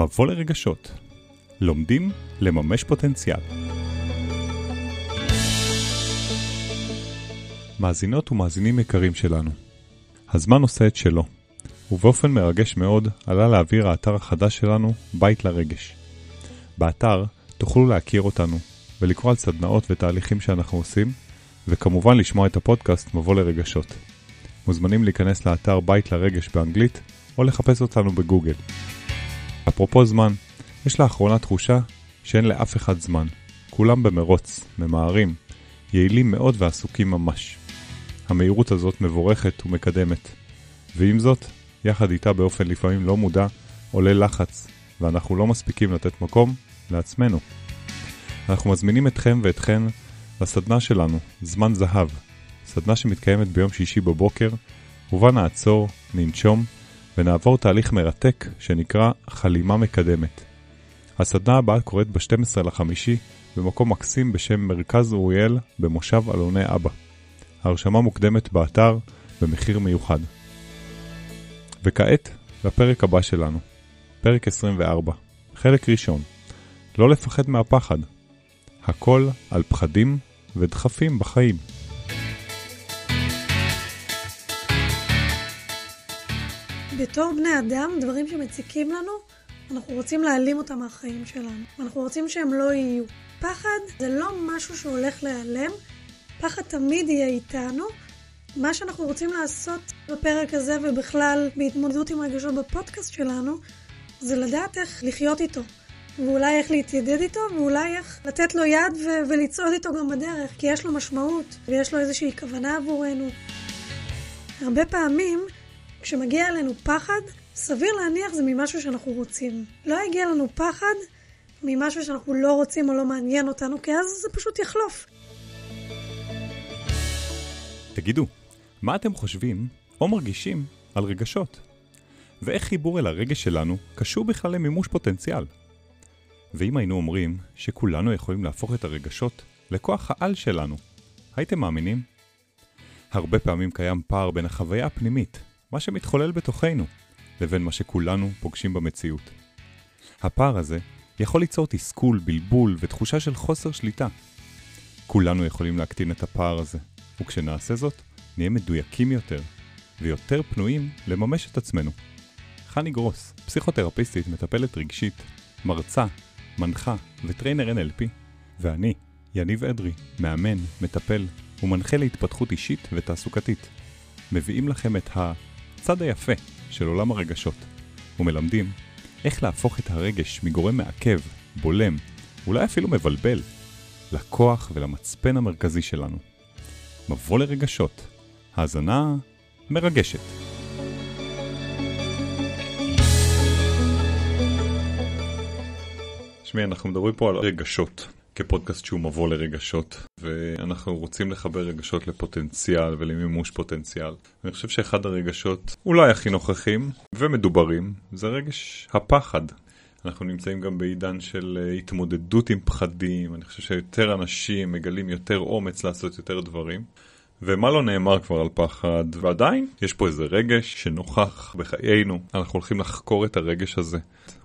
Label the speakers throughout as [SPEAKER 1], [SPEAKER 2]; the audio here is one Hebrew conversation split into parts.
[SPEAKER 1] מבוא לרגשות. לומדים לממש פוטנציאל. מאזינות ומאזינים יקרים שלנו, הזמן עושה את שלו, ובאופן מרגש מאוד עלה לאוויר האתר החדש שלנו, בית לרגש. באתר תוכלו להכיר אותנו ולקרוא על סדנאות ותהליכים שאנחנו עושים, וכמובן לשמוע את הפודקאסט מבוא לרגשות. מוזמנים להיכנס לאתר בית לרגש באנגלית, או לחפש אותנו בגוגל. אפרופו זמן, יש לאחרונה תחושה שאין לאף אחד זמן. כולם במרוץ, ממהרים, יעילים מאוד ועסוקים ממש. המהירות הזאת מבורכת ומקדמת. ועם זאת, יחד איתה באופן לפעמים לא מודע, עולה לחץ, ואנחנו לא מספיקים לתת מקום לעצמנו. אנחנו מזמינים אתכם ואתכן לסדנה שלנו, זמן זהב, סדנה שמתקיימת ביום שישי בבוקר, ובה נעצור, ננשום, ונעבור תהליך מרתק שנקרא חלימה מקדמת. הסדנה הבאה קורית ב-12 לחמישי במקום מקסים בשם מרכז אוריאל במושב אלוני אבא. ההרשמה מוקדמת באתר במחיר מיוחד. וכעת לפרק הבא שלנו, פרק 24, חלק ראשון, לא לפחד מהפחד. הכל על פחדים ודחפים בחיים.
[SPEAKER 2] בתור בני אדם, דברים שמציקים לנו, אנחנו רוצים להעלים אותם מהחיים שלנו. אנחנו רוצים שהם לא יהיו. פחד זה לא משהו שהולך להיעלם, פחד תמיד יהיה איתנו. מה שאנחנו רוצים לעשות בפרק הזה ובכלל בהתמודדות עם רגשות בפודקאסט שלנו, זה לדעת איך לחיות איתו. ואולי איך להתיידד איתו, ואולי איך לתת לו יד ו- ולצעוד איתו גם בדרך, כי יש לו משמעות, ויש לו איזושהי כוונה עבורנו. הרבה פעמים, כשמגיע אלינו פחד, סביר להניח זה ממשהו שאנחנו רוצים. לא יגיע לנו פחד ממשהו שאנחנו לא רוצים או לא מעניין אותנו, כי אז זה פשוט יחלוף.
[SPEAKER 1] תגידו, מה אתם חושבים או מרגישים על רגשות? ואיך חיבור אל הרגש שלנו קשור בכלל למימוש פוטנציאל? ואם היינו אומרים שכולנו יכולים להפוך את הרגשות לכוח העל שלנו, הייתם מאמינים? הרבה פעמים קיים פער בין החוויה הפנימית, מה שמתחולל בתוכנו, לבין מה שכולנו פוגשים במציאות. הפער הזה יכול ליצור תסכול, בלבול ותחושה של חוסר שליטה. כולנו יכולים להקטין את הפער הזה, וכשנעשה זאת, נהיה מדויקים יותר, ויותר פנויים לממש את עצמנו. חני גרוס, פסיכותרפיסטית, מטפלת רגשית, מרצה, מנחה וטריינר NLP, ואני, יניב אדרי, מאמן, מטפל ומנחה להתפתחות אישית ותעסוקתית. מביאים לכם את הצד היפה של עולם הרגשות, ומלמדים איך להפוך את הרגש מגורם מעכב, בולם, אולי אפילו מבלבל, לכוח ולמצפן המרכזי שלנו. מבוא לרגשות, האזנה מרגשת. תשמעי, אנחנו מדברים פה על רגשות, כפודקאסט שהוא מבוא לרגשות, ואנחנו רוצים לחבר רגשות לפוטנציאל ולמימוש פוטנציאל. אני חושב שאחד הרגשות, אולי הכי נוכחים ומדוברים, זה רגש הפחד. אנחנו נמצאים גם בעידן של אה, התמודדות עם פחדים, אני חושב שיותר אנשים מגלים יותר אומץ לעשות יותר דברים. ומה לא נאמר כבר על פחד, ועדיין יש פה איזה רגש שנוכח בחיינו, אנחנו הולכים לחקור את הרגש הזה.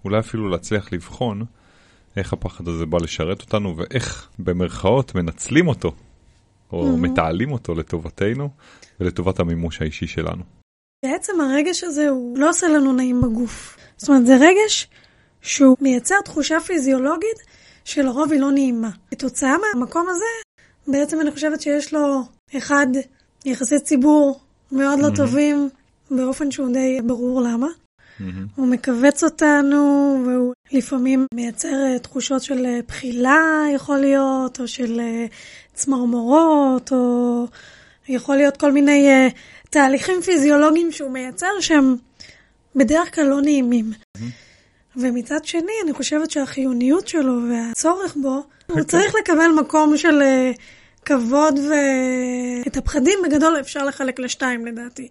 [SPEAKER 1] אולי אפילו להצליח לבחון איך הפחד הזה בא לשרת אותנו ואיך במרכאות מנצלים אותו, או mm-hmm. מתעלים אותו לטובתנו ולטובת המימוש האישי שלנו.
[SPEAKER 2] בעצם הרגש הזה הוא לא עושה לנו נעים בגוף. זאת אומרת, זה רגש שהוא מייצר תחושה פיזיולוגית שלרוב היא לא נעימה. כתוצאה מהמקום הזה, בעצם אני חושבת שיש לו, אחד, יחסי ציבור מאוד לא mm-hmm. טובים, באופן שהוא די ברור למה. Mm-hmm. הוא מכווץ אותנו, והוא לפעמים מייצר אה, תחושות של אה, בחילה, יכול להיות, או של אה, צמרמורות, או יכול להיות כל מיני תהליכים פיזיולוגיים שהוא מייצר שהם בדרך כלל לא נעימים. Mm-hmm. ומצד שני, אני חושבת שהחיוניות שלו והצורך בו, הוא צריך לקבל מקום של כבוד ואת הפחדים בגדול אפשר לחלק לשתיים לדעתי.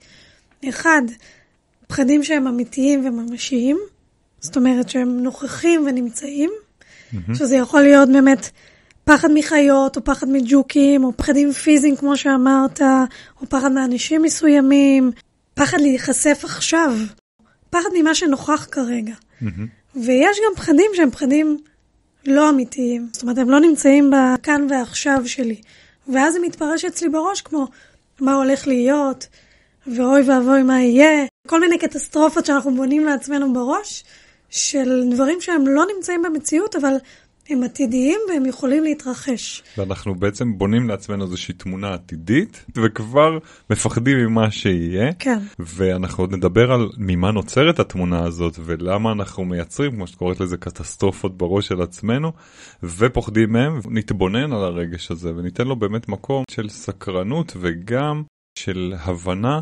[SPEAKER 2] אחד, פחדים שהם אמיתיים וממשיים, זאת אומרת שהם נוכחים ונמצאים, mm-hmm. שזה יכול להיות באמת פחד מחיות, או פחד מג'וקים, או פחדים פיזיים, כמו שאמרת, או פחד מאנשים מסוימים, פחד להיחשף עכשיו, פחד ממה שנוכח כרגע. Mm-hmm. ויש גם פחדים שהם פחדים לא אמיתיים. זאת אומרת, הם לא נמצאים בכאן ועכשיו שלי. ואז זה מתפרש אצלי בראש כמו מה הולך להיות, ואוי ואבוי מה יהיה. כל מיני קטסטרופות שאנחנו בונים לעצמנו בראש, של דברים שהם לא נמצאים במציאות, אבל הם עתידיים והם יכולים להתרחש.
[SPEAKER 1] ואנחנו בעצם בונים לעצמנו איזושהי תמונה עתידית, וכבר מפחדים ממה שיהיה.
[SPEAKER 2] כן.
[SPEAKER 1] ואנחנו עוד נדבר על ממה נוצרת התמונה הזאת, ולמה אנחנו מייצרים, כמו שאת קוראת לזה, קטסטרופות בראש של עצמנו, ופוחדים מהם, נתבונן על הרגש הזה, וניתן לו באמת מקום של סקרנות, וגם של הבנה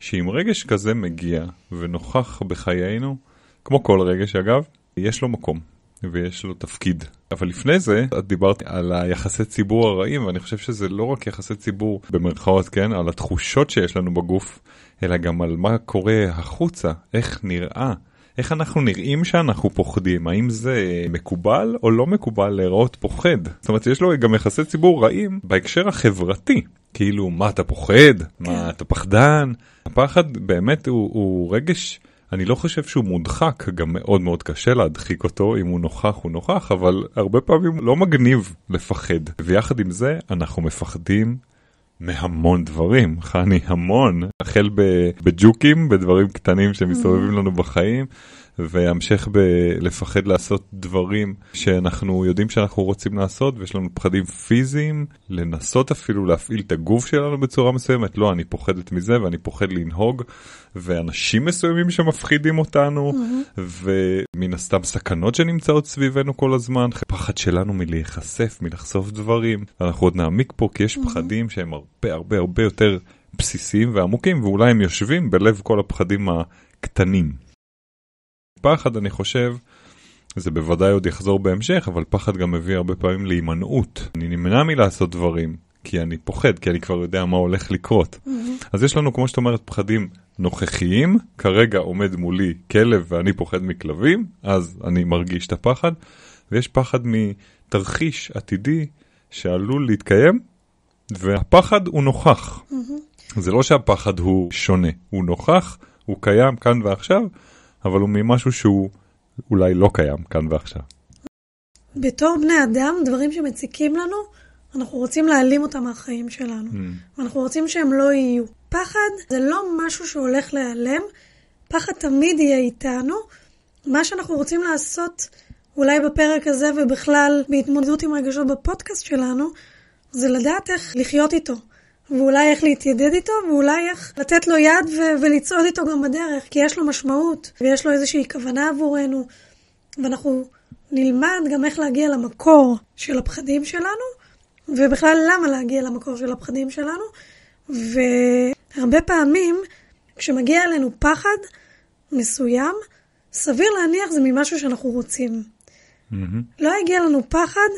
[SPEAKER 1] שאם רגש כזה מגיע ונוכח בחיינו, כמו כל רגש אגב, יש לו מקום. ויש לו תפקיד. אבל לפני זה, את דיברת על היחסי ציבור הרעים, ואני חושב שזה לא רק יחסי ציבור במרכאות, כן, על התחושות שיש לנו בגוף, אלא גם על מה קורה החוצה, איך נראה. איך אנחנו נראים שאנחנו פוחדים, האם זה מקובל או לא מקובל להיראות פוחד? זאת אומרת, יש לו גם יחסי ציבור רעים בהקשר החברתי. כאילו, מה אתה פוחד? מה
[SPEAKER 2] כן.
[SPEAKER 1] אתה פחדן? הפחד באמת הוא, הוא רגש אני לא חושב שהוא מודחק, גם מאוד מאוד קשה להדחיק אותו, אם הוא נוכח הוא נוכח, אבל הרבה פעמים לא מגניב לפחד. ויחד עם זה, אנחנו מפחדים מהמון דברים, חני, המון. החל בג'וקים, בדברים קטנים שמסתובבים לנו בחיים, והמשך בלפחד לעשות דברים שאנחנו יודעים שאנחנו רוצים לעשות, ויש לנו פחדים פיזיים, לנסות אפילו להפעיל את הגוף שלנו בצורה מסוימת. לא, אני פוחדת מזה ואני פוחד לנהוג, ואנשים מסוימים שמפחידים אותנו, mm-hmm. ומן הסתם סכנות שנמצאות סביבנו כל הזמן, פחד שלנו מלהיחשף, מלחשוף דברים. אנחנו עוד נעמיק פה כי יש mm-hmm. פחדים שהם הרבה הרבה הרבה יותר בסיסיים ועמוקים, ואולי הם יושבים בלב כל הפחדים הקטנים. פחד, אני חושב, זה בוודאי עוד יחזור בהמשך, אבל פחד גם מביא הרבה פעמים להימנעות. אני נמנע מלעשות דברים, כי אני פוחד, כי אני כבר יודע מה הולך לקרות. Mm-hmm. אז יש לנו, כמו שאת אומרת, פחדים נוכחיים, כרגע עומד מולי כלב ואני פוחד מכלבים, אז אני מרגיש את הפחד, ויש פחד מתרחיש עתידי שעלול להתקיים, והפחד הוא נוכח. Mm-hmm. זה לא שהפחד הוא שונה, הוא נוכח, הוא קיים כאן ועכשיו, אבל הוא ממשהו שהוא אולי לא קיים כאן ועכשיו.
[SPEAKER 2] בתור בני אדם, דברים שמציקים לנו, אנחנו רוצים להעלים אותם מהחיים שלנו. Mm. ואנחנו רוצים שהם לא יהיו. פחד זה לא משהו שהולך להיעלם, פחד תמיד יהיה איתנו. מה שאנחנו רוצים לעשות, אולי בפרק הזה ובכלל בהתמודדות עם רגשות בפודקאסט שלנו, זה לדעת איך לחיות איתו. ואולי איך להתיידד איתו, ואולי איך לתת לו יד ו- ולצעוד איתו גם בדרך, כי יש לו משמעות, ויש לו איזושהי כוונה עבורנו, ואנחנו נלמד גם איך להגיע למקור של הפחדים שלנו, ובכלל למה להגיע למקור של הפחדים שלנו, והרבה פעמים כשמגיע אלינו פחד מסוים, סביר להניח זה ממשהו שאנחנו רוצים. Mm-hmm. לא יגיע לנו פחד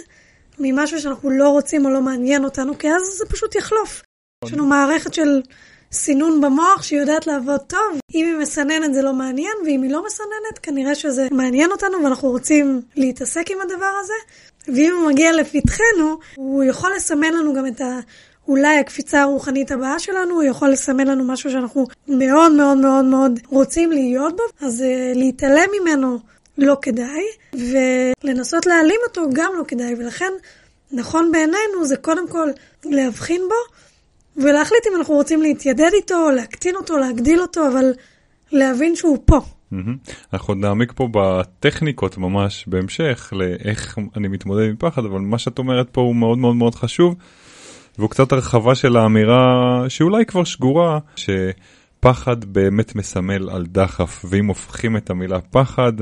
[SPEAKER 2] ממשהו שאנחנו לא רוצים או לא מעניין אותנו, כי אז זה פשוט יחלוף. יש לנו מערכת של סינון במוח שיודעת לעבוד טוב. אם היא מסננת זה לא מעניין, ואם היא לא מסננת, כנראה שזה מעניין אותנו ואנחנו רוצים להתעסק עם הדבר הזה. ואם הוא מגיע לפתחנו, הוא יכול לסמן לנו גם את ה... אולי הקפיצה הרוחנית הבאה שלנו, הוא יכול לסמן לנו משהו שאנחנו מאוד מאוד מאוד מאוד רוצים להיות בו, אז uh, להתעלם ממנו לא כדאי, ולנסות להעלים אותו גם לא כדאי, ולכן נכון בעינינו זה קודם כל להבחין בו, ולהחליט אם אנחנו רוצים להתיידד איתו, להקטין אותו, להגדיל אותו, אבל להבין שהוא פה.
[SPEAKER 1] אנחנו עוד נעמיק פה בטכניקות ממש בהמשך, לאיך אני מתמודד עם פחד, אבל מה שאת אומרת פה הוא מאוד מאוד מאוד חשוב, והוא קצת הרחבה של האמירה שאולי כבר שגורה, שפחד באמת מסמל על דחף, ואם הופכים את המילה פחד,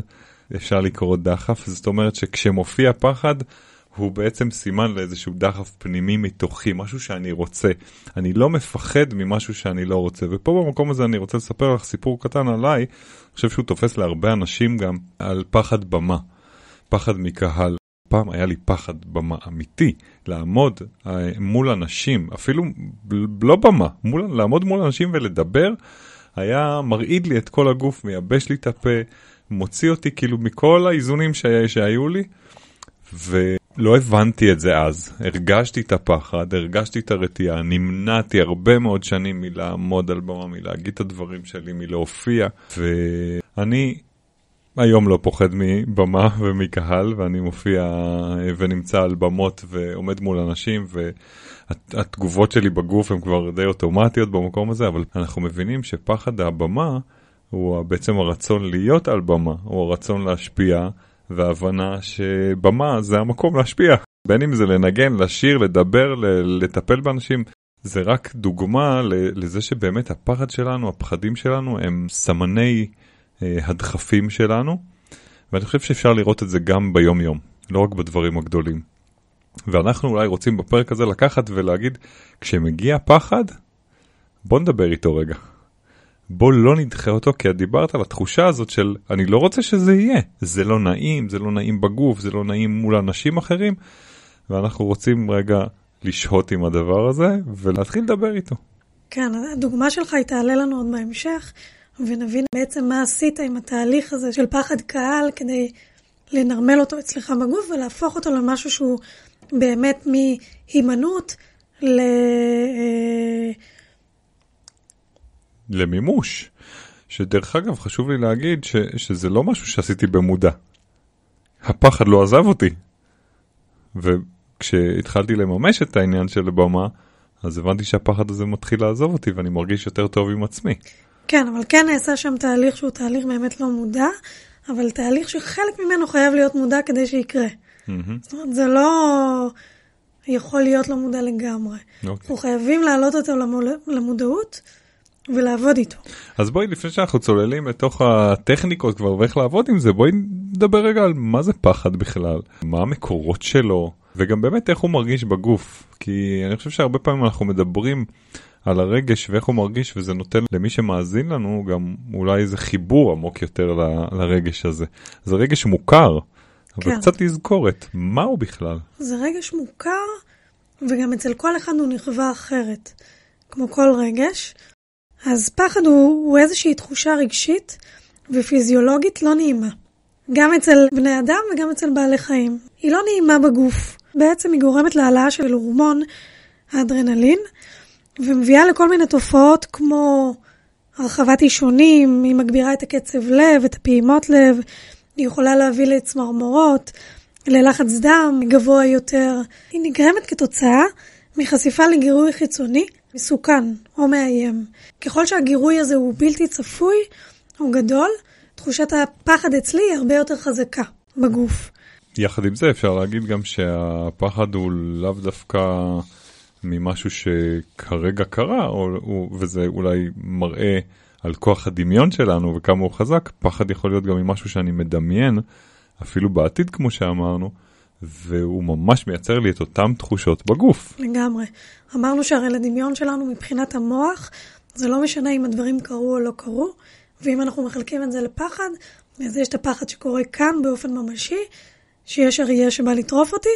[SPEAKER 1] אפשר לקרוא דחף, זאת אומרת שכשמופיע פחד, הוא בעצם סימן לאיזשהו דחף פנימי מתוכי, משהו שאני רוצה. אני לא מפחד ממשהו שאני לא רוצה. ופה במקום הזה אני רוצה לספר לך סיפור קטן עליי, אני חושב שהוא תופס להרבה אנשים גם על פחד במה, פחד מקהל. פעם היה לי פחד במה אמיתי, לעמוד אה, מול אנשים, אפילו לא במה, מול, לעמוד מול אנשים ולדבר, היה מרעיד לי את כל הגוף, מייבש לי את הפה, מוציא אותי כאילו מכל האיזונים שהיה, שהיו לי. ו... לא הבנתי את זה אז, הרגשתי את הפחד, הרגשתי את הרתיעה, נמנעתי הרבה מאוד שנים מלעמוד על במה, מלהגיד את הדברים שלי, מלהופיע, ואני היום לא פוחד מבמה ומקהל, ואני מופיע ונמצא על במות ועומד מול אנשים, והתגובות שלי בגוף הן כבר די אוטומטיות במקום הזה, אבל אנחנו מבינים שפחד הבמה הוא בעצם הרצון להיות על במה, הוא הרצון להשפיע, והבנה שבמה זה המקום להשפיע. בין אם זה לנגן, לשיר, לדבר, לטפל באנשים, זה רק דוגמה לזה שבאמת הפחד שלנו, הפחדים שלנו, הם סמני אה, הדחפים שלנו, ואני חושב שאפשר לראות את זה גם ביום-יום, לא רק בדברים הגדולים. ואנחנו אולי רוצים בפרק הזה לקחת ולהגיד, כשמגיע פחד, בוא נדבר איתו רגע. בוא לא נדחה אותו, כי את דיברת על התחושה הזאת של אני לא רוצה שזה יהיה. זה לא נעים, זה לא נעים בגוף, זה לא נעים מול אנשים אחרים, ואנחנו רוצים רגע לשהות עם הדבר הזה ולהתחיל לדבר איתו.
[SPEAKER 2] כן, הדוגמה שלך היא תעלה לנו עוד בהמשך, ונבין בעצם מה עשית עם התהליך הזה של פחד קהל כדי לנרמל אותו אצלך בגוף ולהפוך אותו למשהו שהוא באמת מהימנעות ל...
[SPEAKER 1] למימוש. שדרך אגב, חשוב לי להגיד ש, שזה לא משהו שעשיתי במודע. הפחד לא עזב אותי. וכשהתחלתי לממש את העניין של הבמה, אז הבנתי שהפחד הזה מתחיל לעזוב אותי ואני מרגיש יותר טוב עם עצמי.
[SPEAKER 2] כן, אבל כן נעשה שם תהליך שהוא תהליך באמת לא מודע, אבל תהליך שחלק ממנו חייב להיות מודע כדי שיקרה. Mm-hmm. זאת אומרת, זה לא יכול להיות לא מודע לגמרי. Okay. אוקיי. אנחנו חייבים להעלות אותו. למודעות ולעבוד איתו.
[SPEAKER 1] אז בואי, לפני שאנחנו צוללים לתוך הטכניקות כבר ואיך לעבוד עם זה, בואי נדבר רגע על מה זה פחד בכלל, מה המקורות שלו, וגם באמת איך הוא מרגיש בגוף. כי אני חושב שהרבה פעמים אנחנו מדברים על הרגש ואיך הוא מרגיש, וזה נותן למי שמאזין לנו גם אולי איזה חיבור עמוק יותר ל, לרגש הזה. זה רגש מוכר, אבל כן. קצת תזכורת, מה הוא בכלל?
[SPEAKER 2] זה רגש מוכר, וגם אצל כל אחד הוא נכווה אחרת. כמו כל רגש, אז פחד הוא, הוא איזושהי תחושה רגשית ופיזיולוגית לא נעימה. גם אצל בני אדם וגם אצל בעלי חיים. היא לא נעימה בגוף. בעצם היא גורמת להעלאה של הורמון האדרנלין, ומביאה לכל מיני תופעות כמו הרחבת אישונים, היא מגבירה את הקצב לב, את הפעימות לב, היא יכולה להביא לצמרמורות, ללחץ דם גבוה יותר. היא נגרמת כתוצאה מחשיפה לגירוי חיצוני מסוכן או מאיים. ככל שהגירוי הזה הוא בלתי צפוי או גדול, תחושת הפחד אצלי היא הרבה יותר חזקה בגוף.
[SPEAKER 1] יחד עם זה אפשר להגיד גם שהפחד הוא לאו דווקא ממשהו שכרגע קרה, או, או, וזה אולי מראה על כוח הדמיון שלנו וכמה הוא חזק, פחד יכול להיות גם ממשהו שאני מדמיין, אפילו בעתיד כמו שאמרנו, והוא ממש מייצר לי את אותן תחושות בגוף.
[SPEAKER 2] לגמרי. אמרנו שהרי לדמיון שלנו מבחינת המוח, זה לא משנה אם הדברים קרו או לא קרו, ואם אנחנו מחלקים את זה לפחד, אז יש את הפחד שקורה כאן באופן ממשי, שיש אריה שבא לטרוף אותי,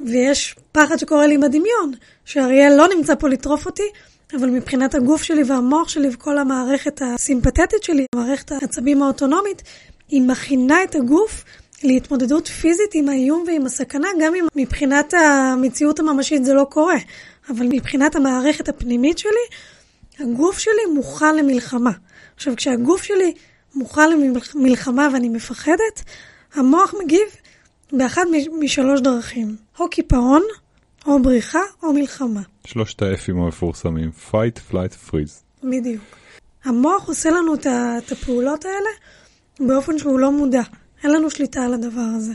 [SPEAKER 2] ויש פחד שקורה לי בדמיון, שאריה לא נמצא פה לטרוף אותי, אבל מבחינת הגוף שלי והמוח שלי וכל המערכת הסימפתטית שלי, מערכת העצבים האוטונומית, היא מכינה את הגוף להתמודדות פיזית עם האיום ועם הסכנה, גם אם מבחינת המציאות הממשית זה לא קורה. אבל מבחינת המערכת הפנימית שלי, הגוף שלי מוכן למלחמה. עכשיו, כשהגוף שלי מוכן למלחמה ואני מפחדת, המוח מגיב באחד משלוש דרכים. או קיפאון, או בריחה, או מלחמה.
[SPEAKER 1] שלושת האפים המפורסמים, fight, flight, freeze.
[SPEAKER 2] בדיוק. המוח עושה לנו את הפעולות האלה באופן שהוא לא מודע. אין לנו שליטה על הדבר הזה.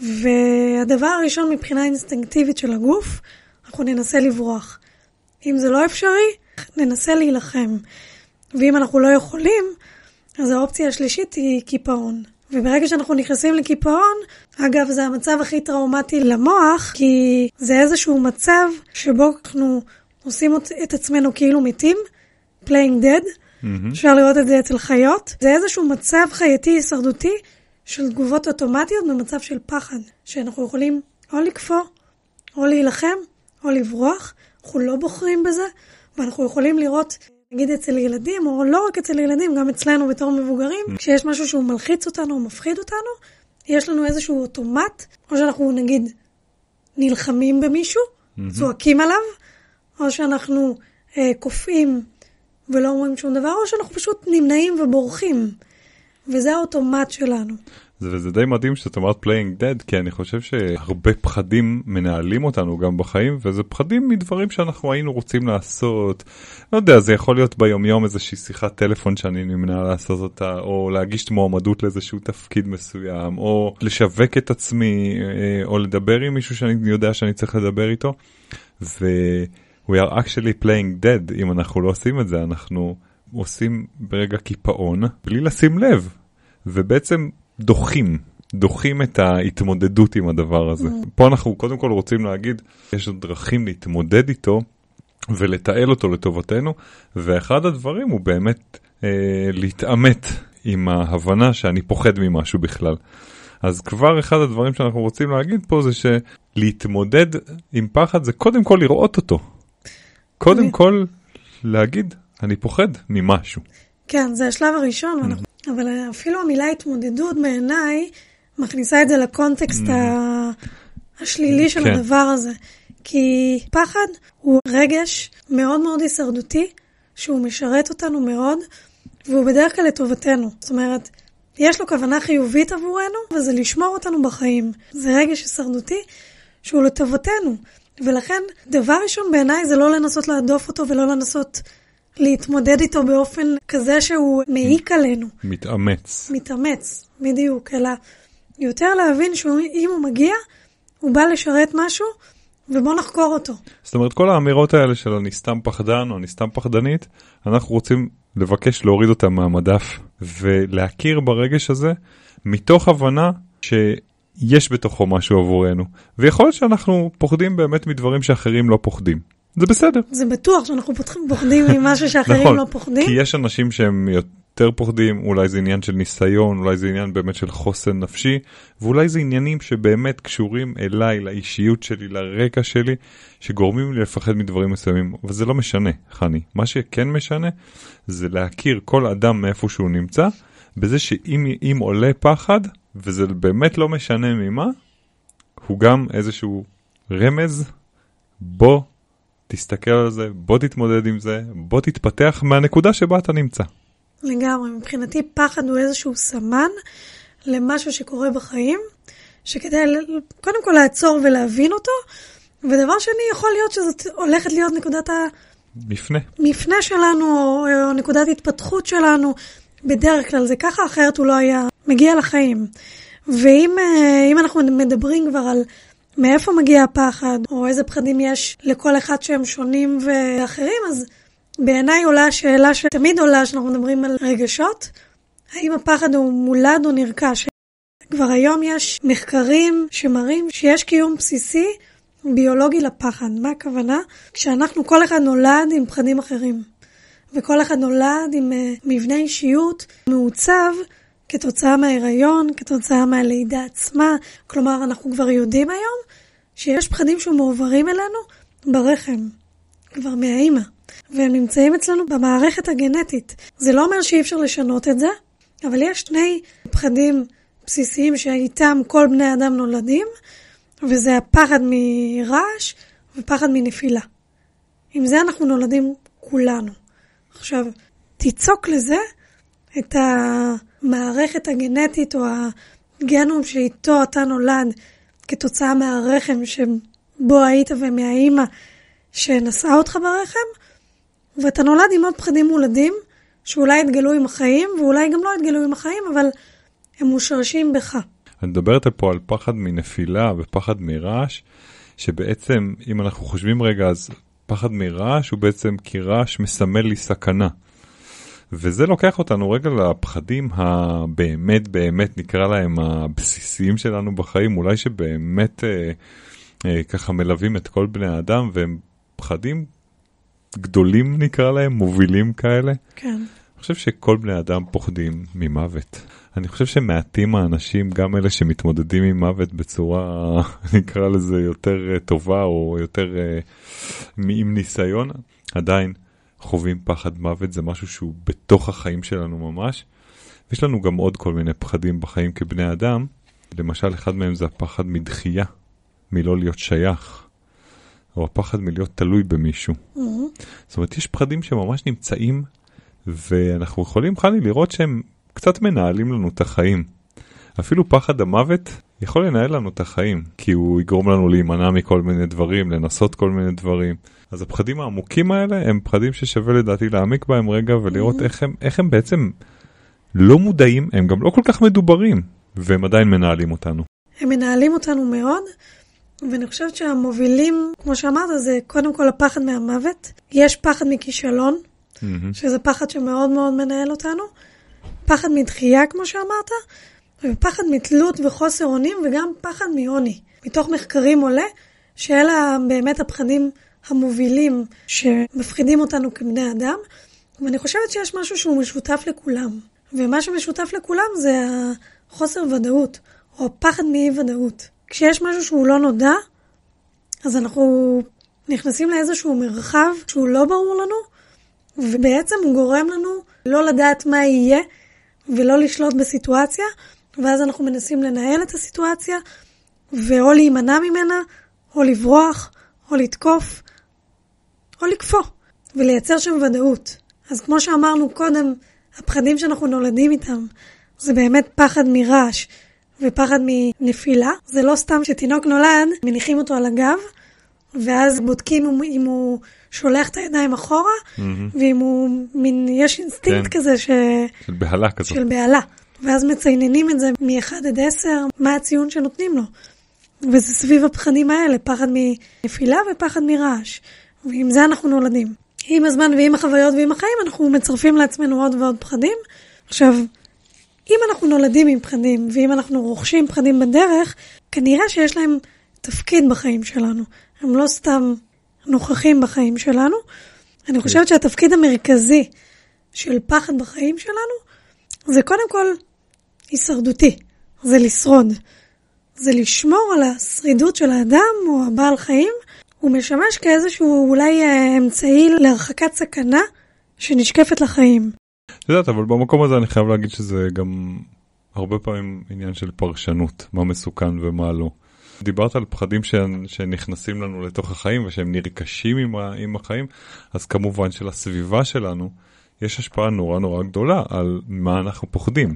[SPEAKER 2] והדבר הראשון מבחינה אינסטינקטיבית של הגוף, אנחנו ננסה לברוח. אם זה לא אפשרי, ננסה להילחם. ואם אנחנו לא יכולים, אז האופציה השלישית היא קיפאון. וברגע שאנחנו נכנסים לקיפאון, אגב, זה המצב הכי טראומטי למוח, כי זה איזשהו מצב שבו אנחנו עושים את עצמנו כאילו מתים, playing dead, mm-hmm. אפשר לראות את זה אצל חיות. זה איזשהו מצב חייתי הישרדותי של תגובות אוטומטיות במצב של פחד, שאנחנו יכולים או לקפוא, או להילחם, או לברוח, אנחנו לא בוחרים בזה, ואנחנו יכולים לראות, נגיד אצל ילדים, או לא רק אצל ילדים, גם אצלנו בתור מבוגרים, mm. כשיש משהו שהוא מלחיץ אותנו או מפחיד אותנו, יש לנו איזשהו אוטומט, או שאנחנו נגיד נלחמים במישהו, mm-hmm. צועקים עליו, או שאנחנו אה, קופאים ולא אומרים שום דבר, או שאנחנו פשוט נמנעים ובורחים. וזה האוטומט שלנו.
[SPEAKER 1] זה, וזה די מדהים שאת אומרת playing dead, כי אני חושב שהרבה פחדים מנהלים אותנו גם בחיים, וזה פחדים מדברים שאנחנו היינו רוצים לעשות. לא יודע, זה יכול להיות ביומיום איזושהי שיחת טלפון שאני נמנע לעשות אותה, או להגיש מועמדות לאיזשהו תפקיד מסוים, או לשווק את עצמי, אה, או לדבר עם מישהו שאני יודע שאני צריך לדבר איתו. ו... We are actually playing dead, אם אנחנו לא עושים את זה, אנחנו עושים ברגע קיפאון, בלי לשים לב. ובעצם דוחים, דוחים את ההתמודדות עם הדבר הזה. Mm. פה אנחנו קודם כל רוצים להגיד, יש עוד דרכים להתמודד איתו ולתעל אותו לטובתנו, ואחד הדברים הוא באמת אה, להתעמת עם ההבנה שאני פוחד ממשהו בכלל. אז כבר אחד הדברים שאנחנו רוצים להגיד פה זה שלהתמודד עם פחד זה קודם כל לראות אותו. קודם כל להגיד, אני פוחד ממשהו.
[SPEAKER 2] כן, זה השלב הראשון, mm. ואנחנו אבל אפילו המילה התמודדות בעיניי מכניסה את זה לקונטקסט mm. השלילי של כן. הדבר הזה. כי פחד הוא רגש מאוד מאוד הישרדותי, שהוא משרת אותנו מאוד, והוא בדרך כלל לטובתנו. זאת אומרת, יש לו כוונה חיובית עבורנו, וזה לשמור אותנו בחיים. זה רגש הישרדותי שהוא לטובתנו. ולכן, דבר ראשון בעיניי זה לא לנסות להדוף אותו ולא לנסות להתמודד איתו באופן כזה שהוא מעיק עלינו.
[SPEAKER 1] מתאמץ.
[SPEAKER 2] מתאמץ, בדיוק, אלא יותר להבין שאם הוא מגיע, הוא בא לשרת משהו, ובוא נחקור אותו.
[SPEAKER 1] זאת אומרת, כל האמירות האלה של אני סתם פחדן או אני סתם פחדנית, אנחנו רוצים לבקש להוריד אותם מהמדף ולהכיר ברגש הזה, מתוך הבנה שיש בתוכו משהו עבורנו. ויכול להיות שאנחנו פוחדים באמת מדברים שאחרים לא פוחדים. זה בסדר.
[SPEAKER 2] זה בטוח שאנחנו פוחדים ממשהו שאחרים
[SPEAKER 1] נכון,
[SPEAKER 2] לא פוחדים.
[SPEAKER 1] כי יש אנשים שהם יותר פוחדים, אולי זה עניין של ניסיון, אולי זה עניין באמת של חוסן נפשי, ואולי זה עניינים שבאמת קשורים אליי, לאישיות שלי, לרקע שלי, שגורמים לי לפחד מדברים מסוימים. אבל זה לא משנה, חני. מה שכן משנה, זה להכיר כל אדם מאיפה שהוא נמצא, בזה שאם עולה פחד, וזה באמת לא משנה ממה, הוא גם איזשהו רמז, בוא תסתכל על זה, בוא תתמודד עם זה, בוא תתפתח מהנקודה שבה אתה נמצא.
[SPEAKER 2] לגמרי, מבחינתי פחד הוא איזשהו סמן למשהו שקורה בחיים, שכדאי קודם כל לעצור ולהבין אותו, ודבר שני, יכול להיות שזאת הולכת להיות נקודת
[SPEAKER 1] מפנה.
[SPEAKER 2] מפנה שלנו, או, או נקודת התפתחות שלנו. בדרך כלל זה ככה, אחרת הוא לא היה מגיע לחיים. ואם אה, אנחנו מדברים כבר על מאיפה מגיע הפחד, או איזה פחדים יש לכל אחד שהם שונים ואחרים, אז בעיניי עולה השאלה שתמיד עולה כשאנחנו מדברים על רגשות, האם הפחד הוא מולד או נרכש. כבר היום יש מחקרים שמראים שיש קיום בסיסי ביולוגי לפחד. מה הכוונה? כשאנחנו, כל אחד נולד עם פחדים אחרים. וכל אחד נולד עם uh, מבנה אישיות מעוצב כתוצאה מההיריון, כתוצאה מהלידה עצמה. כלומר, אנחנו כבר יודעים היום שיש פחדים שמועברים אלינו ברחם, כבר מהאימא, והם נמצאים אצלנו במערכת הגנטית. זה לא אומר שאי אפשר לשנות את זה, אבל יש שני פחדים בסיסיים שאיתם כל בני אדם נולדים, וזה הפחד מרעש ופחד מנפילה. עם זה אנחנו נולדים כולנו. עכשיו, תיצוק לזה את המערכת הגנטית או הגנום שאיתו אתה נולד כתוצאה מהרחם שבו היית ומהאימא שנשאה אותך ברחם, ואתה נולד עם עוד פחדים מולדים, שאולי יתגלו עם החיים, ואולי גם לא יתגלו עם החיים, אבל הם מושרשים בך.
[SPEAKER 1] אני מדברת פה על פחד מנפילה ופחד מרעש, שבעצם, אם אנחנו חושבים רגע, אז פחד מרעש הוא בעצם כי רעש מסמל לי סכנה. וזה לוקח אותנו רגע לפחדים הבאמת באמת נקרא להם הבסיסיים שלנו בחיים, אולי שבאמת אה, אה, ככה מלווים את כל בני האדם והם פחדים גדולים נקרא להם, מובילים כאלה.
[SPEAKER 2] כן.
[SPEAKER 1] אני חושב שכל בני אדם פוחדים ממוות. אני חושב שמעטים האנשים, גם אלה שמתמודדים עם מוות בצורה, נקרא לזה, יותר אה, טובה או יותר uh, עם ניסיון, עדיין חווים פחד מוות, זה משהו שהוא בתוך החיים שלנו ממש. יש לנו גם עוד כל מיני פחדים בחיים כבני אדם. למשל, אחד מהם זה הפחד מדחייה, מלא להיות שייך, או הפחד מלהיות תלוי במישהו. Mm-hmm. זאת אומרת, יש פחדים שממש נמצאים, ואנחנו יכולים, חני, לראות שהם קצת מנהלים לנו את החיים. אפילו פחד המוות יכול לנהל לנו את החיים, כי הוא יגרום לנו להימנע מכל מיני דברים, לנסות כל מיני דברים. אז הפחדים העמוקים האלה הם פחדים ששווה לדעתי להעמיק בהם רגע ולראות איך הם, איך הם בעצם לא מודעים, הם גם לא כל כך מדוברים, והם עדיין מנהלים אותנו.
[SPEAKER 2] הם מנהלים אותנו מאוד, ואני חושבת שהמובילים, כמו שאמרת, זה קודם כל הפחד מהמוות. יש פחד מכישלון,
[SPEAKER 1] Mm-hmm.
[SPEAKER 2] שזה פחד שמאוד מאוד מנהל אותנו. פחד מדחייה, כמו שאמרת, ופחד מתלות וחוסר אונים, וגם פחד מעוני. מתוך מחקרים עולה שאלה באמת הפחדים המובילים שמפחידים אותנו כבני אדם, ואני חושבת שיש משהו שהוא משותף לכולם. ומה שמשותף לכולם זה החוסר ודאות, או הפחד מאי ודאות. כשיש משהו שהוא לא נודע, אז אנחנו נכנסים לאיזשהו מרחב שהוא לא ברור לנו, ובעצם הוא גורם לנו לא לדעת מה יהיה ולא לשלוט בסיטואציה, ואז אנחנו מנסים לנהל את הסיטואציה, ואו להימנע ממנה, או לברוח, או לתקוף, או לקפוא, ולייצר שם ודאות. אז כמו שאמרנו קודם, הפחדים שאנחנו נולדים איתם, זה באמת פחד מרעש ופחד מנפילה. זה לא סתם שתינוק נולד, מניחים אותו על הגב, ואז בודקים אם, אם הוא שולח את הידיים אחורה,
[SPEAKER 1] Mm-hmm.
[SPEAKER 2] ואם הוא, מין, יש אינסטינקט
[SPEAKER 1] כן.
[SPEAKER 2] כזה ש...
[SPEAKER 1] של בהלה כזאת.
[SPEAKER 2] של בהלה. ואז מציינים את זה מ-1 עד 10, מה הציון שנותנים לו. וזה סביב הפחדים האלה, פחד מנפילה ופחד מרעש. ועם זה אנחנו נולדים. עם הזמן ועם החוויות ועם החיים אנחנו מצרפים לעצמנו עוד ועוד פחדים. עכשיו, אם אנחנו נולדים עם פחדים, ואם אנחנו רוכשים פחדים בדרך, כנראה שיש להם תפקיד בחיים שלנו. הם לא סתם נוכחים בחיים שלנו. אני חושבת שהתפקיד המרכזי של פחד בחיים שלנו זה קודם כל הישרדותי, זה לשרוד. זה לשמור על השרידות של האדם או הבעל חיים. הוא משמש כאיזשהו אולי אה, אמצעי להרחקת סכנה שנשקפת לחיים.
[SPEAKER 1] את יודעת, אבל במקום הזה אני חייב להגיד שזה גם הרבה פעמים עניין של פרשנות, מה מסוכן ומה לא. דיברת על פחדים. שנכנסים לנו לתוך החיים ושהם נרכשים עם. עם החיים, אז כמובן שלסביבה שלנו יש השפעה נורא נורא גדולה על מה אנחנו פוחדים.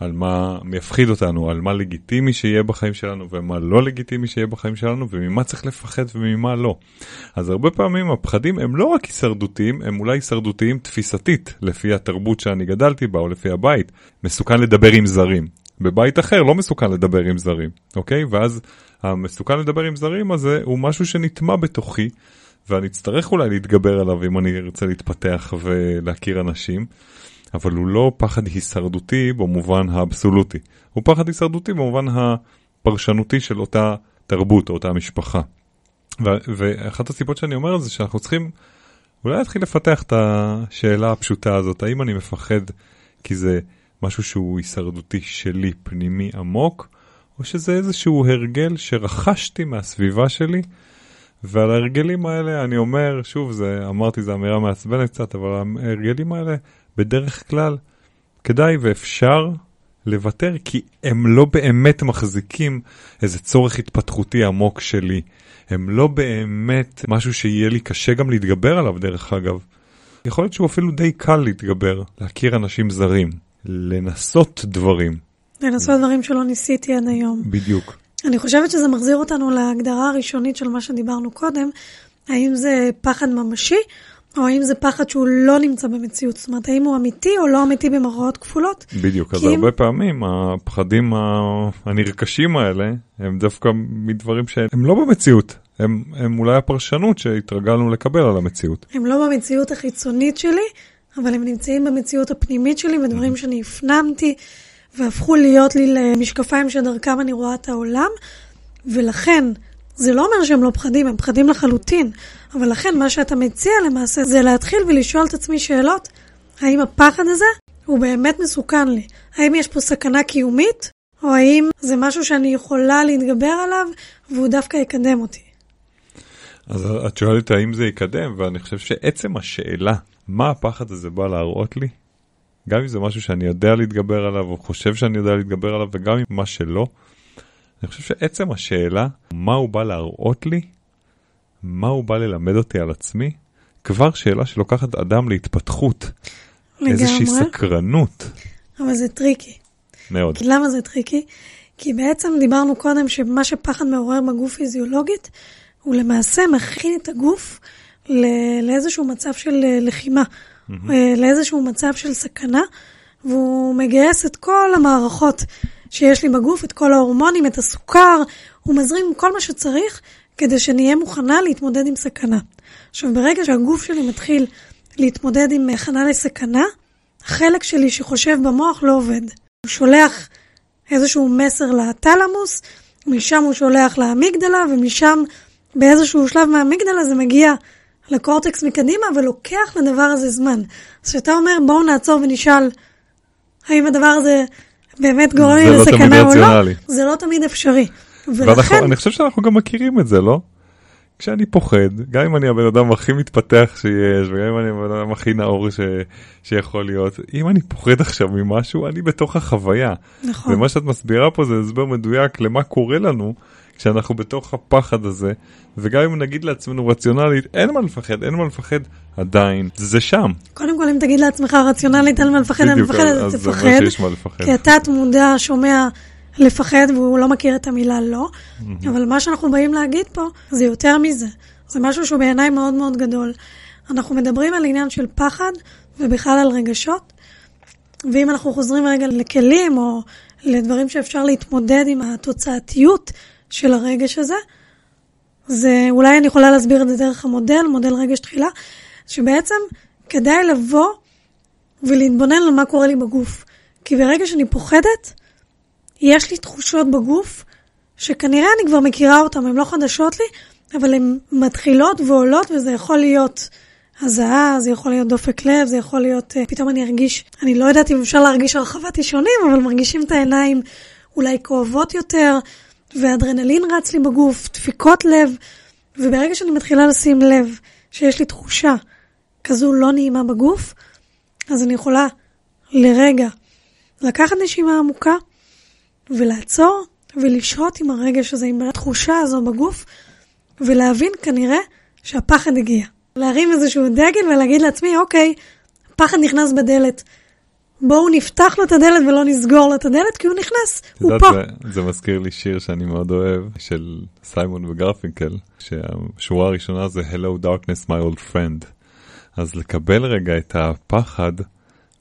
[SPEAKER 1] על מה יפחיד אותנו, על מה לגיטימי שיהיה בחיים שלנו ומה לא לגיטימי שיהיה בחיים שלנו וממה צריך לפחד וממה לא. אז הרבה פעמים הפחדים הם לא רק הישרדותיים, הם אולי הישרדותיים תפיסתית, לפי התרבות שאני גדלתי בה או לפי הבית. מסוכן לדבר עם זרים. בבית אחר לא מסוכן לדבר עם זרים, אוקיי? ואז המסוכן לדבר עם זרים הזה הוא משהו שנטמע בתוכי, ואני אצטרך אולי להתגבר עליו אם אני ארצה להתפתח ולהכיר אנשים. אבל הוא לא פחד הישרדותי במובן האבסולוטי, הוא פחד הישרדותי במובן הפרשנותי של אותה תרבות או אותה משפחה. ואחת הסיבות שאני אומר זה שאנחנו צריכים אולי להתחיל לפתח את השאלה הפשוטה הזאת, האם אני מפחד כי זה משהו שהוא הישרדותי שלי, פנימי עמוק, או שזה איזשהו הרגל שרכשתי מהסביבה שלי, ועל ההרגלים האלה אני אומר, שוב, זה, אמרתי, זו אמירה מעצבנת קצת, אבל ההרגלים האלה בדרך כלל כדאי ואפשר לוותר, כי הם לא באמת מחזיקים איזה צורך התפתחותי עמוק שלי. הם לא באמת משהו שיהיה לי קשה גם להתגבר עליו, דרך אגב. יכול להיות שהוא אפילו די קל להתגבר, להכיר אנשים זרים, לנסות דברים.
[SPEAKER 2] לנסות דברים שלא ניסיתי עד היום.
[SPEAKER 1] בדיוק.
[SPEAKER 2] אני חושבת שזה מחזיר אותנו להגדרה הראשונית של מה שדיברנו קודם, האם זה פחד ממשי, או האם זה פחד שהוא לא נמצא במציאות, זאת אומרת, האם הוא אמיתי או לא אמיתי במרכאות כפולות.
[SPEAKER 1] בדיוק, אז
[SPEAKER 2] אם-
[SPEAKER 1] הרבה פעמים הפחדים הנרכשים האלה הם דווקא מדברים שהם לא במציאות, הם, הם אולי הפרשנות שהתרגלנו לקבל על המציאות.
[SPEAKER 2] הם לא במציאות החיצונית שלי, אבל הם נמצאים במציאות הפנימית שלי, ודברים שאני הפנמתי והפכו להיות לי למשקפיים שדרכם אני רואה את העולם, ולכן, זה לא אומר שהם לא פחדים, הם פחדים לחלוטין, אבל לכן מה שאתה מציע למעשה זה להתחיל ולשאול את עצמי שאלות, האם הפחד הזה הוא באמת מסוכן לי? האם יש פה סכנה קיומית, או האם זה משהו שאני יכולה להתגבר עליו והוא דווקא יקדם אותי?
[SPEAKER 1] אז את שואלת האם זה יקדם, ואני חושב שעצם השאלה, מה הפחד הזה בא להראות לי, גם אם זה משהו שאני יודע להתגבר עליו, או חושב שאני יודע להתגבר עליו, וגם אם מה שלא, אני חושב שעצם השאלה, מה הוא בא להראות לי, מה הוא בא ללמד אותי על עצמי, כבר שאלה שלוקחת אדם להתפתחות. איזושהי
[SPEAKER 2] לגמרי.
[SPEAKER 1] סקרנות.
[SPEAKER 2] אבל זה טריקי.
[SPEAKER 1] מאוד.
[SPEAKER 2] כי למה זה טריקי? כי בעצם דיברנו קודם שמה שפחד מעורר בגוף פיזיולוגית, הוא למעשה מכין את הגוף ל- לאיזשהו מצב של אה, לחימה, אה, לאיזשהו מצב של סכנה, והוא מגייס את כל המערכות שיש לי בגוף, את כל ההורמונים, את הסוכר, הוא מזרים כל מה שצריך כדי שנהיה מוכנה להתמודד עם סכנה. עכשיו, ברגע שהגוף שלי מתחיל להתמודד עם הכנה לסכנה, החלק שלי שחושב במוח לא עובד. הוא שולח איזשהו מסר לתלמוס, משם הוא שולח לאמיגדלה, ומשם באיזשהו שלב מהאמיגדלה זה מגיע לקורטקס מקדימה, ולוקח לדבר הזה זמן. אז כשאתה אומר בואו נעצור ונשאל האם הדבר הזה באמת גורם לי
[SPEAKER 1] לא
[SPEAKER 2] לסכנה או לא. זה לא תמיד אפשרי. ולכן,
[SPEAKER 1] אני חושב שאנחנו גם מכירים את זה, לא? כשאני פוחד, גם אם אני הבן אדם הכי מתפתח שיש, וגם אם אני הבן אדם הכי נאור ש... שיכול להיות, אם אני פוחד עכשיו ממשהו, אני בתוך החוויה.
[SPEAKER 2] נכון,
[SPEAKER 1] ומה שאת מסבירה פה זה הסבר מדויק למה קורה לנו כשאנחנו בתוך הפחד הזה, וגם אם נגיד לעצמנו רציונלית, אין מה לפחד, אין מה לפחד, עדיין, זה שם.
[SPEAKER 2] קודם כל אם תגיד לעצמך רציונלית אין מה לפחד, אין
[SPEAKER 1] בדיוק,
[SPEAKER 2] מפחד,
[SPEAKER 1] אז זה
[SPEAKER 2] תפחד.
[SPEAKER 1] שיש מה לפחד.
[SPEAKER 2] כי התת מודע שומע לפחד והוא לא מכיר את המילה לא, אבל מה שאנחנו באים להגיד פה זה יותר מזה. זה משהו שהוא בעיניי מאוד מאוד גדול. אנחנו מדברים על עניין של פחד ובכלל על רגשות, ואם אנחנו חוזרים רגע לכלים או לדברים שאפשר להתמודד עם התוצאתיות של הרגש הזה, זה אולי אני יכולה להסביר את זה דרך המודל, מודל רגש תחילה, שבעצם כדאי לבוא ולהתבונן על מה קורה לי בגוף. כי ברגע שאני פוחדת, יש לי תחושות בגוף שכנראה אני כבר מכירה אותן, הן לא חדשות לי, אבל הן מתחילות ועולות, וזה יכול להיות הזעה, זה יכול להיות דופק לב, זה יכול להיות, uh, פתאום אני ארגיש, אני לא יודעת אם אפשר להרגיש הרחבת אישונים, אבל מרגישים את העיניים אולי כואבות יותר, ואדרנלין רץ לי בגוף, דפיקות לב, וברגע שאני מתחילה לשים לב שיש לי תחושה כזו לא נעימה בגוף, אז אני יכולה לרגע לקחת נשימה עמוקה ולעצור ולשהות עם הרגש הזה, עם התחושה הזו בגוף, ולהבין כנראה שהפחד הגיע. להרים איזשהו דגל ולהגיד לעצמי, אוקיי, הפחד נכנס בדלת. בואו נפתח לו את הדלת ולא נסגור לו את הדלת, כי הוא נכנס, הוא פה.
[SPEAKER 1] זה, זה מזכיר לי שיר שאני מאוד אוהב, של סיימון וגרפינקל, שהשורה הראשונה זה Hello darkness my old friend. אז לקבל רגע את הפחד,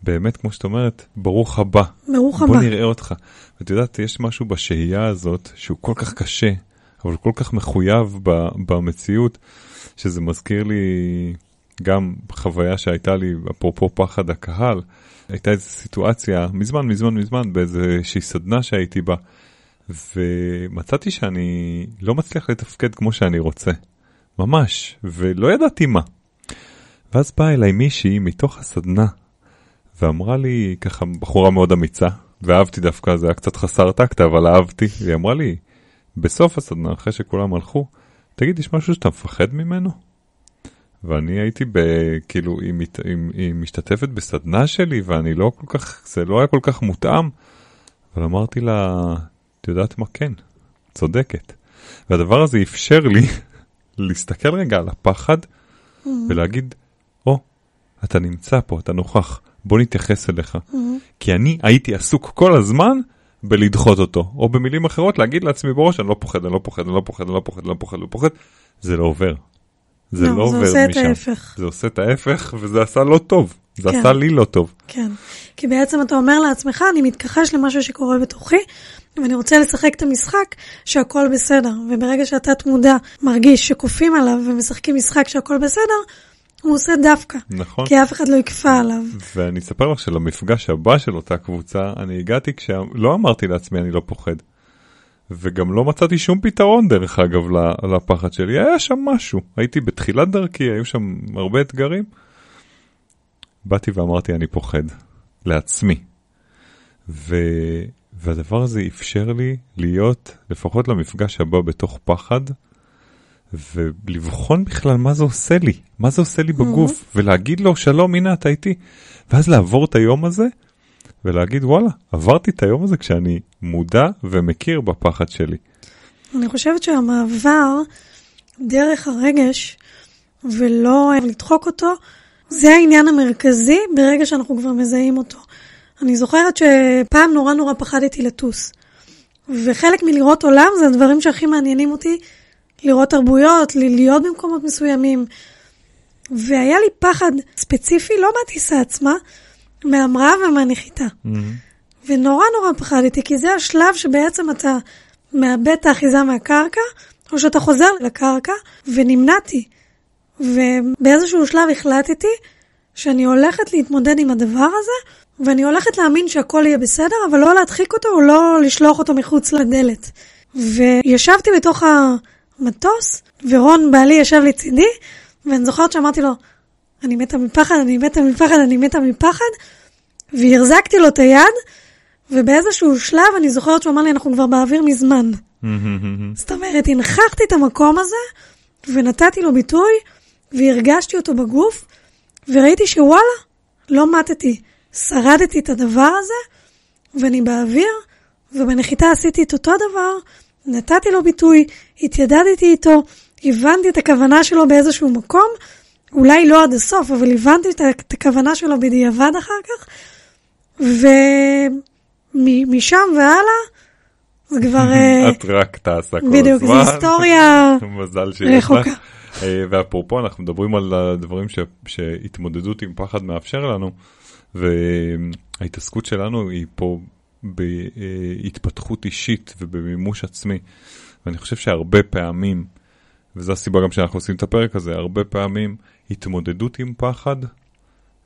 [SPEAKER 1] באמת, כמו שאת אומרת, ברוך הבא.
[SPEAKER 2] ברוך
[SPEAKER 1] בוא
[SPEAKER 2] הבא.
[SPEAKER 1] נראה אותך. ואת יודעת, יש משהו בשהייה הזאת שהוא כל כך קשה, אבל כל כך מחויב ב, במציאות, שזה מזכיר לי גם חוויה שהייתה לי, אפרופו פחד הקהל, הייתה איזו סיטואציה, מזמן, מזמן, מזמן, באיזושהי סדנה שהייתי בה, ומצאתי שאני לא מצליח לתפקד כמו שאני רוצה. ממש, ולא ידעתי מה. ואז באה אליי מישהי מתוך הסדנה, ואמרה לי, ככה, בחורה מאוד אמיצה, ואהבתי דווקא, זה היה קצת חסר טקט, אבל אהבתי, והיא אמרה לי, בסוף הסדנה, אחרי שכולם הלכו, תגיד, יש משהו שאתה מפחד ממנו? ואני הייתי ב... כאילו, היא, מת... היא, היא משתתפת בסדנה שלי, ואני לא כל כך, זה לא היה כל כך מותאם. אבל אמרתי לה, את יודעת מה? כן, צודקת. והדבר הזה אפשר לי להסתכל רגע על הפחד ולהגיד, או, אתה נמצא פה, אתה נוכח, בוא נתייחס אליך. כי אני הייתי עסוק כל הזמן בלדחות אותו, או במילים אחרות להגיד לעצמי בראש, אני לא פוחד, אני לא פוחד, אני לא פוחד, אני לא פוחד, אני לא פוחד, אני לא פוחד. זה לא עובר. זה לא,
[SPEAKER 2] לא, זה
[SPEAKER 1] עובר
[SPEAKER 2] עושה את
[SPEAKER 1] משם.
[SPEAKER 2] ההפך.
[SPEAKER 1] זה עושה את ההפך, וזה עשה לא טוב. זה
[SPEAKER 2] כן.
[SPEAKER 1] עשה לי לא טוב.
[SPEAKER 2] כן. כי בעצם אתה אומר לעצמך, אני מתכחש למשהו שקורה בתוכי, ואני רוצה לשחק את המשחק שהכל בסדר. וברגע שהתת מודע מרגיש שכופים עליו ומשחקים משחק שהכל בסדר, הוא עושה דווקא.
[SPEAKER 1] נכון.
[SPEAKER 2] כי אף אחד לא יכפה עליו.
[SPEAKER 1] ואני אספר לך שלמפגש הבא של אותה קבוצה, אני הגעתי כשלא אמרתי לעצמי אני לא פוחד. וגם לא מצאתי שום פתרון דרך אגב לפחד שלי, היה שם משהו. הייתי בתחילת דרכי, היו שם הרבה אתגרים. באתי ואמרתי אני פוחד, לעצמי. ו... והדבר הזה אפשר לי להיות, לפחות למפגש הבא, בתוך פחד, ולבחון בכלל מה זה עושה לי, מה זה עושה לי בגוף, ולהגיד לו שלום הנה אתה איתי, ואז לעבור את היום הזה, ולהגיד וואלה, עברתי את היום הזה כשאני מודע ומכיר בפחד שלי.
[SPEAKER 2] אני חושבת שהמעבר דרך הרגש, ולא לדחוק אותו, זה העניין המרכזי ברגע שאנחנו כבר מזהים אותו. אני זוכרת שפעם נורא נורא פחדתי לטוס. וחלק מלראות עולם זה הדברים שהכי מעניינים אותי, לראות תרבויות, להיות במקומות מסוימים. והיה לי פחד ספציפי, לא מהטיסה עצמה, מהמראה ומהנחיתה.
[SPEAKER 1] Mm-hmm.
[SPEAKER 2] ונורא נורא פחדתי, כי זה השלב שבעצם אתה מאבד את האחיזה מהקרקע, או שאתה חוזר לקרקע, ונמנעתי. ובאיזשהו שלב החלטתי שאני הולכת להתמודד עם הדבר הזה, ואני הולכת להאמין שהכל יהיה בסדר, אבל לא להדחיק אותו או לא לשלוח אותו מחוץ לדלת. וישבתי בתוך המטוס, ורון בעלי ישב לצידי, ואני זוכרת שאמרתי לו, אני מתה מפחד, אני מתה מפחד, אני מתה מפחד, והחזקתי לו את היד, ובאיזשהו שלב אני זוכרת שהוא אמר לי, אנחנו כבר באוויר מזמן. זאת אומרת, הנכחתי את המקום הזה, ונתתי לו ביטוי, והרגשתי אותו בגוף, וראיתי שוואלה, לא מתתי. שרדתי את הדבר הזה, ואני באוויר, ובנחיתה עשיתי את אותו דבר, נתתי לו ביטוי, התיידדתי איתו, הבנתי את הכוונה שלו באיזשהו מקום, אולי לא עד הסוף, אבל הבנתי את, הכוונה שלו בדיעבד אחר כך, ומשם והלאה, זה כבר... אה,
[SPEAKER 1] את רק טסה כל הזמן.
[SPEAKER 2] בדיוק, זו היסטוריה
[SPEAKER 1] מזל שיש לך.
[SPEAKER 2] רחוקה.
[SPEAKER 1] אה, ואפרופו, אנחנו מדברים על הדברים ש- שהתמודדות עם פחד מאפשר לנו, וההתעסקות שלנו היא פה בהתפתחות אישית ובמימוש עצמי. ואני חושב שהרבה פעמים, וזו הסיבה גם שאנחנו עושים את הפרק הזה, הרבה פעמים התמודדות עם פחד,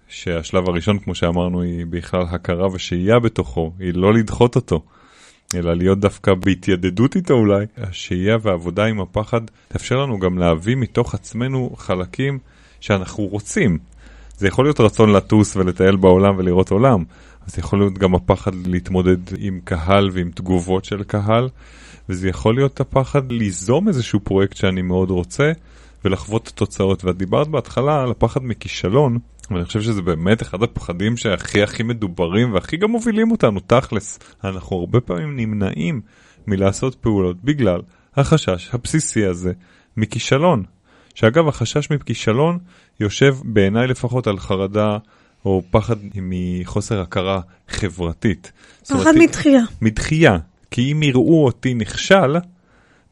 [SPEAKER 1] שהשלב הראשון, כמו שאמרנו, היא בכלל הכרה ושהייה בתוכו, היא לא לדחות אותו. אלא להיות דווקא בהתיידדות איתו אולי. השהייה והעבודה עם הפחד תאפשר לנו גם להביא מתוך עצמנו חלקים שאנחנו רוצים. זה יכול להיות רצון לטוס ולטייל בעולם ולראות עולם, זה יכול להיות גם הפחד להתמודד עם קהל ועם תגובות של קהל, וזה יכול להיות הפחד ליזום איזשהו פרויקט שאני מאוד רוצה ולחוות את התוצאות. ואת דיברת בהתחלה על הפחד מכישלון, ואני חושב שזה באמת אחד הפחדים שהכי הכי מדוברים והכי גם מובילים אותנו, תכלס. אנחנו הרבה פעמים נמנעים מלעשות פעולות בגלל החשש הבסיסי הזה מכישלון. שאגב, החשש מכישלון יושב בעיניי לפחות על חרדה או פחד מחוסר הכרה חברתית.
[SPEAKER 2] פחד מתחייה.
[SPEAKER 1] מדחייה. כי אם יראו אותי נכשל,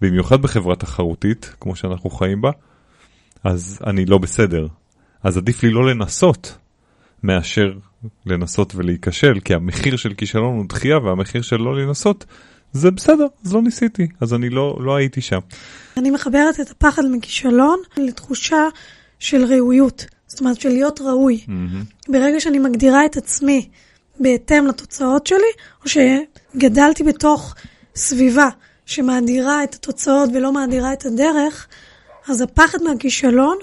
[SPEAKER 1] במיוחד בחברה תחרותית, כמו שאנחנו חיים בה, אז אני לא בסדר. אז עדיף לי לא לנסות, מאשר לנסות ולהיכשל, כי המחיר של כישלון הוא דחייה, והמחיר של לא לנסות זה בסדר, אז לא ניסיתי, אז אני לא, לא הייתי שם.
[SPEAKER 2] אני מחברת את הפחד מכישלון לתחושה של ראויות. זאת אומרת, של להיות ראוי.
[SPEAKER 1] Mm-hmm.
[SPEAKER 2] ברגע שאני מגדירה את עצמי בהתאם לתוצאות שלי, או שגדלתי בתוך סביבה שמאדירה את התוצאות ולא מאדירה את הדרך, אז הפחד מהכישלון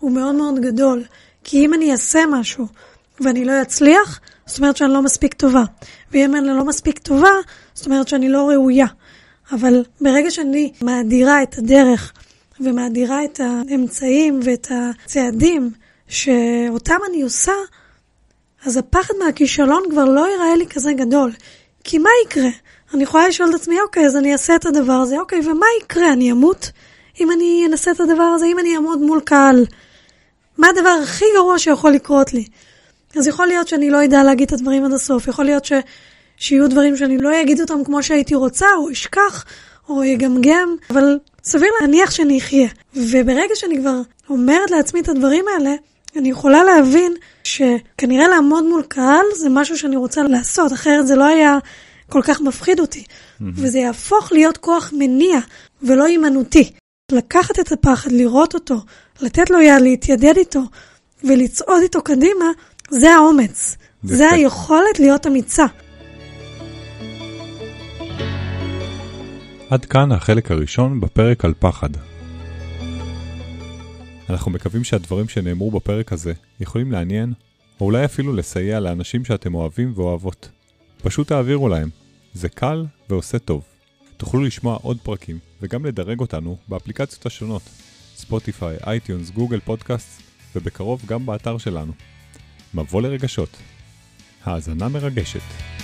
[SPEAKER 2] הוא מאוד מאוד גדול. כי אם אני אעשה משהו ואני לא אצליח, זאת אומרת שאני לא מספיק טובה. ואם אני לא מספיק טובה, זאת אומרת שאני לא ראויה. אבל ברגע שאני מאדירה את הדרך ומאדירה את האמצעים ואת הצעדים שאותם אני עושה, אז הפחד מהכישלון כבר לא ייראה לי כזה גדול. כי מה יקרה? אני יכולה לשאול את עצמי, אוקיי, אז אני אעשה את הדבר הזה, אוקיי, ומה יקרה? אני אמות? אם אני אנסה את הדבר הזה, אם אני אעמוד מול קהל, מה הדבר הכי גרוע שיכול לקרות לי? אז יכול להיות שאני לא אדע להגיד את הדברים עד הסוף, יכול להיות ש... שיהיו דברים שאני לא אגיד אותם כמו שהייתי רוצה, או אשכח, או יגמגם, אבל סביר להניח שאני אחיה. וברגע שאני כבר אומרת לעצמי את הדברים האלה, אני יכולה להבין שכנראה לעמוד מול קהל זה משהו שאני רוצה לעשות, אחרת זה לא היה כל כך מפחיד אותי. Mm-hmm. וזה יהפוך להיות כוח מניע ולא הימנעותי. לקחת את הפחד, לראות אותו, לתת לו יד, להתיידד איתו ולצעוד איתו קדימה, זה האומץ. זה היכולת להיות אמיצה.
[SPEAKER 1] עד כאן החלק הראשון בפרק על פחד. אנחנו מקווים שהדברים שנאמרו בפרק הזה יכולים לעניין, או אולי אפילו לסייע לאנשים שאתם אוהבים ואוהבות. פשוט תעבירו להם, זה קל ועושה טוב. תוכלו לשמוע עוד פרקים וגם לדרג אותנו באפליקציות השונות, ספוטיפיי, iTunes, גוגל פודקאסט, ובקרוב גם באתר שלנו. מבוא לרגשות. האזנה מרגשת.